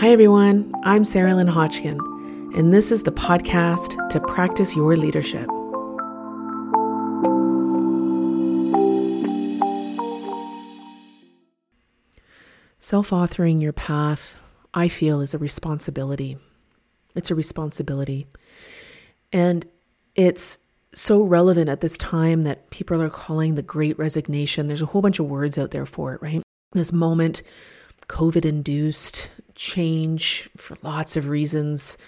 Hi, everyone. I'm Sarah Lynn Hodgkin, and this is the podcast to practice your leadership. Self authoring your path, I feel, is a responsibility. It's a responsibility. And it's so relevant at this time that people are calling the great resignation. There's a whole bunch of words out there for it, right? This moment, COVID induced change for lots of reasons.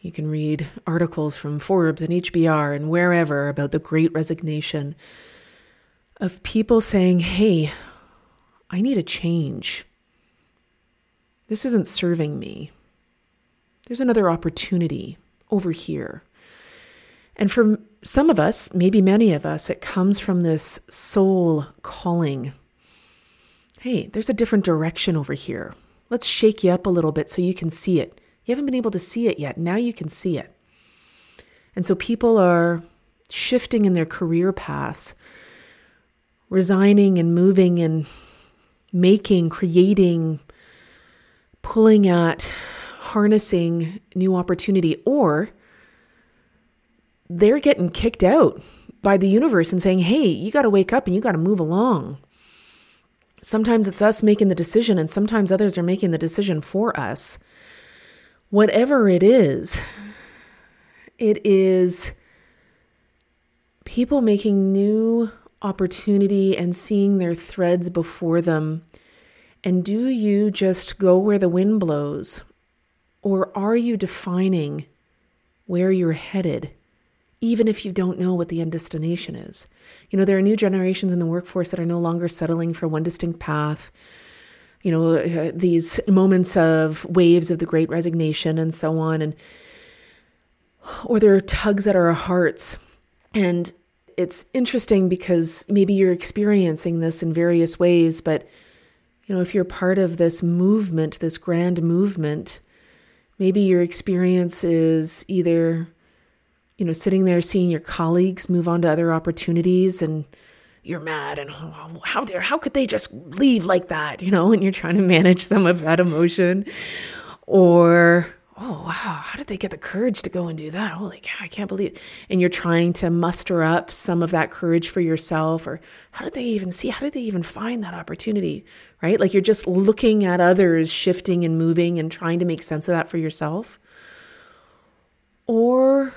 You can read articles from Forbes and HBR and wherever about the great resignation of people saying, hey, I need a change. This isn't serving me. There's another opportunity over here. And for some of us, maybe many of us, it comes from this soul calling. Hey, there's a different direction over here. Let's shake you up a little bit so you can see it. You haven't been able to see it yet. Now you can see it. And so people are shifting in their career paths, resigning and moving and making, creating, pulling at, harnessing new opportunity, or they're getting kicked out by the universe and saying, hey, you got to wake up and you got to move along. Sometimes it's us making the decision, and sometimes others are making the decision for us. Whatever it is, it is people making new opportunity and seeing their threads before them. And do you just go where the wind blows? Or are you defining where you're headed? Even if you don't know what the end destination is. You know, there are new generations in the workforce that are no longer settling for one distinct path. You know, uh, these moments of waves of the great resignation and so on. And, or there are tugs at our hearts. And it's interesting because maybe you're experiencing this in various ways, but, you know, if you're part of this movement, this grand movement, maybe your experience is either you know, sitting there seeing your colleagues move on to other opportunities and you're mad and oh, how dare how could they just leave like that, you know, and you're trying to manage some of that emotion or oh wow, how did they get the courage to go and do that? Holy cow, I can't believe it. And you're trying to muster up some of that courage for yourself, or how did they even see? How did they even find that opportunity? Right? Like you're just looking at others shifting and moving and trying to make sense of that for yourself. Or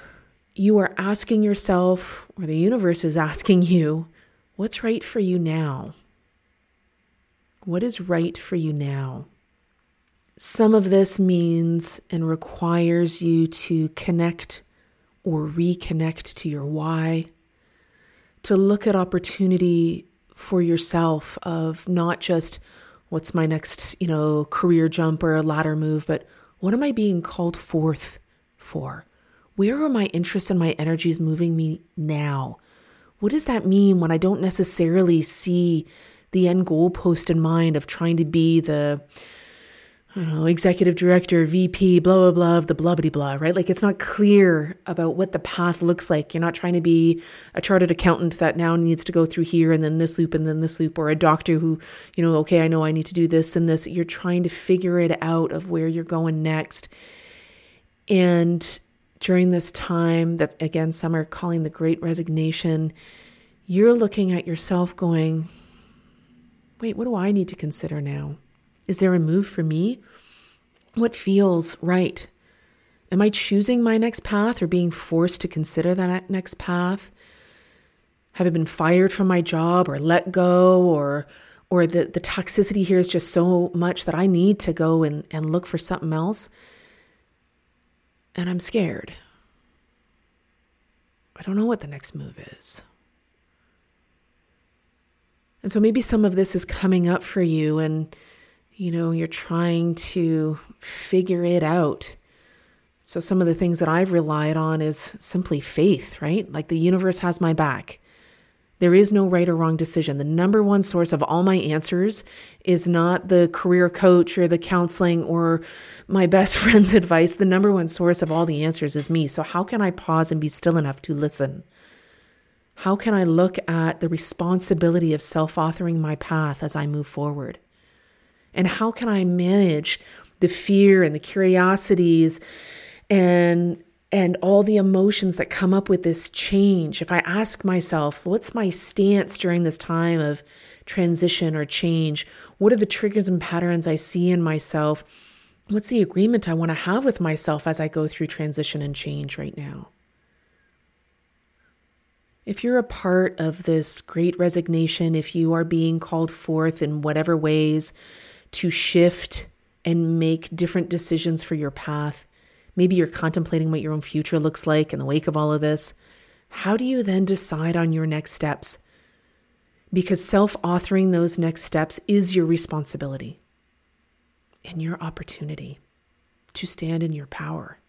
you are asking yourself, or the universe is asking you, what's right for you now? What is right for you now? Some of this means and requires you to connect or reconnect to your why, to look at opportunity for yourself of not just what's my next, you know, career jump or a ladder move, but what am I being called forth for? Where are my interests and my energies moving me now? What does that mean when I don't necessarily see the end goal post in mind of trying to be the know, executive director, VP, blah, blah, blah, the blah, blah, blah, right? Like it's not clear about what the path looks like. You're not trying to be a chartered accountant that now needs to go through here and then this loop and then this loop, or a doctor who, you know, okay, I know I need to do this and this. You're trying to figure it out of where you're going next. And during this time that again some are calling the great resignation you're looking at yourself going wait what do i need to consider now? Is there a move for me? What feels right? Am i choosing my next path or being forced to consider that next path? Have i been fired from my job or let go or or the, the toxicity here is just so much that i need to go and, and look for something else and I'm scared. I don't know what the next move is. And so maybe some of this is coming up for you and you know, you're trying to figure it out. So some of the things that I've relied on is simply faith, right? Like the universe has my back. There is no right or wrong decision. The number one source of all my answers is not the career coach or the counseling or my best friend's advice. The number one source of all the answers is me. So, how can I pause and be still enough to listen? How can I look at the responsibility of self authoring my path as I move forward? And how can I manage the fear and the curiosities and and all the emotions that come up with this change? If I ask myself, what's my stance during this time of transition or change? What are the triggers and patterns I see in myself? What's the agreement I want to have with myself as I go through transition and change right now? If you're a part of this great resignation, if you are being called forth in whatever ways to shift and make different decisions for your path, maybe you're contemplating what your own future looks like in the wake of all of this, how do you then decide on your next steps? Because self authoring those next steps is your responsibility and your opportunity to stand in your power.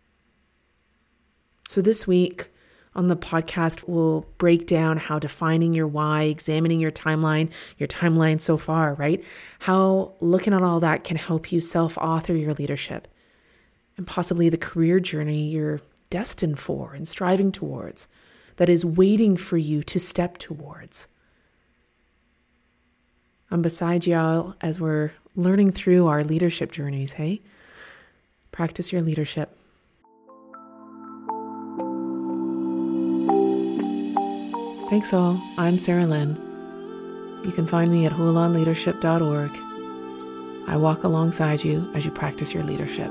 So this week, on the podcast we'll break down how defining your why, examining your timeline, your timeline so far, right? How looking at all that can help you self author your leadership and possibly the career journey you're destined for and striving towards that is waiting for you to step towards. I'm beside y'all as we're learning through our leadership journeys, hey? Practice your leadership. Thanks all. I'm Sarah Lynn. You can find me at hulanleadership.org. I walk alongside you as you practice your leadership.